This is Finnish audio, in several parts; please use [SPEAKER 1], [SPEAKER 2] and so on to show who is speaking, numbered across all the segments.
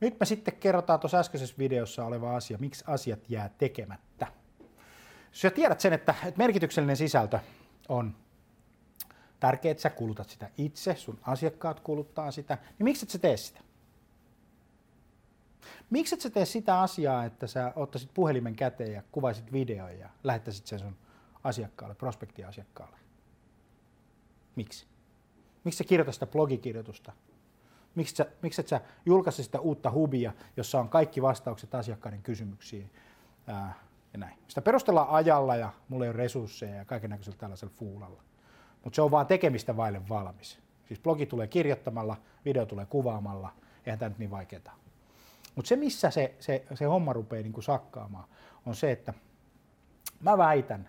[SPEAKER 1] Nyt me sitten kerrotaan tuossa äskeisessä videossa oleva asia, miksi asiat jää tekemättä. Sä tiedät sen, että, merkityksellinen sisältö on tärkeää, että sä kulutat sitä itse, sun asiakkaat kuluttaa sitä, niin miksi et sä tee sitä? Miksi et sä tee sitä asiaa, että sä ottaisit puhelimen käteen ja kuvaisit videoja ja lähettäisit sen sun asiakkaalle, prospektiasiakkaalle? Miksi? Miksi sä kirjoitat sitä blogikirjoitusta? Miksi, sä, miksi sä julkaise sitä uutta hubia, jossa on kaikki vastaukset asiakkaiden kysymyksiin ää, ja näin. Sitä perustellaan ajalla ja mulla ei ole resursseja ja kaiken näköisellä tällaisella fuulalla. Mutta se on vaan tekemistä vaille valmis. Siis blogi tulee kirjoittamalla, video tulee kuvaamalla, eihän tämä nyt niin vaikeaa. Mutta se, missä se, se, se homma rupeaa niin kuin sakkaamaan, on se, että mä väitän,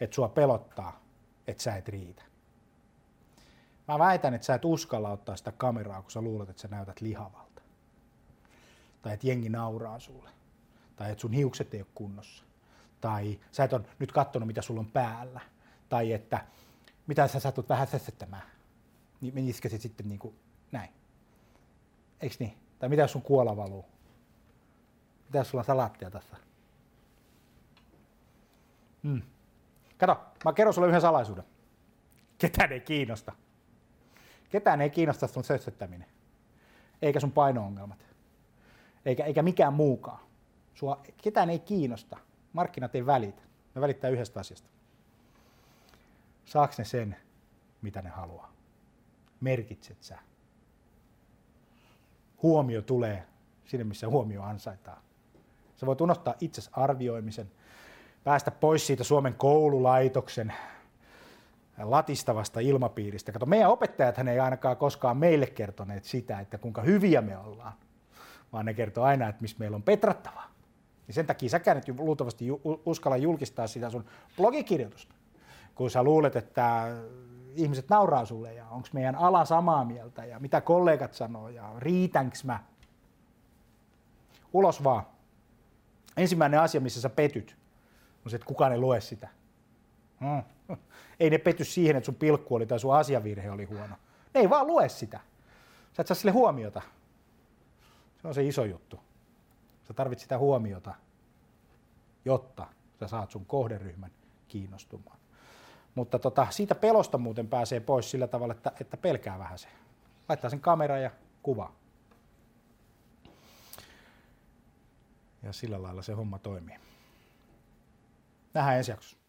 [SPEAKER 1] että sua pelottaa, että sä et riitä. Mä väitän, että sä et uskalla ottaa sitä kameraa, kun sä luulet, että sä näytät lihavalta. Tai että jengi nauraa sulle. Tai että sun hiukset ei ole kunnossa. Tai sä et ole nyt katsonut, mitä sulla on päällä. Tai että mitä sä satut vähän sössettämään. Niin menisikö se sitten niin kuin näin? Eiks niin? Tai mitä sun kuola valuu? Mitä sulla on salaattia tässä? Hmm. Kato, mä kerron sulle yhden salaisuuden. Ketään ei kiinnosta. Ketään ei kiinnosta sun sössettäminen. Eikä sun paino-ongelmat. Eikä, eikä mikään muukaan. Sua, ketään ei kiinnosta. Markkinat ei välitä. Ne välittää yhdestä asiasta. Saaks ne sen, mitä ne haluaa? Merkitset sä? Huomio tulee sinne, missä huomio ansaitaan. Sä voit unohtaa itses arvioimisen, päästä pois siitä Suomen koululaitoksen latistavasta ilmapiiristä. Kato, meidän opettajat ei ainakaan koskaan meille kertoneet sitä, että kuinka hyviä me ollaan, vaan ne kertoo aina, että missä meillä on petrattavaa. Niin sen takia säkään et luultavasti uskalla julkistaa sitä sun blogikirjoitusta, kun sä luulet, että ihmiset nauraa sulle ja onko meidän ala samaa mieltä ja mitä kollegat sanoo ja riitänkö mä. Ulos vaan. Ensimmäinen asia, missä sä petyt, on se, että kukaan ei lue sitä. Ei ne pety siihen, että sun pilkku oli tai sun asiavirhe oli huono. Ne ei vaan lue sitä. Sä et saa sille huomiota. Se on se iso juttu. Sä tarvitset sitä huomiota, jotta sä saat sun kohderyhmän kiinnostumaan. Mutta tota, siitä pelosta muuten pääsee pois sillä tavalla, että, että pelkää vähän se. Laittaa sen kamera ja kuva. Ja sillä lailla se homma toimii. Nähdään ensi jaksossa.